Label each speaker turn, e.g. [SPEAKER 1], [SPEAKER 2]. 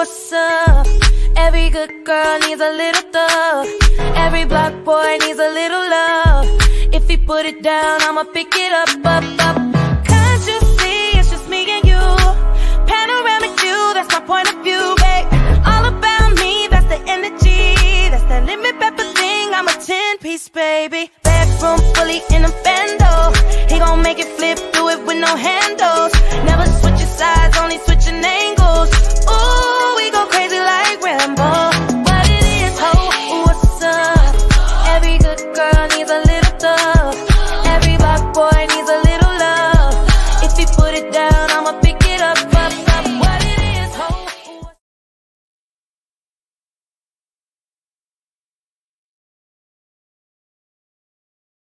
[SPEAKER 1] what's up. Every good girl needs a little thug. Every black boy needs a little love. If he put it down, I'ma pick it up, up, up. Can't you see it's just me and you? Panoramic view, that's my point of view, babe. All about me, that's the energy. That's the limit pepper thing. I'm a 10 piece, baby. Bedroom fully in a fender. He gon' make it flip, through it with no hand.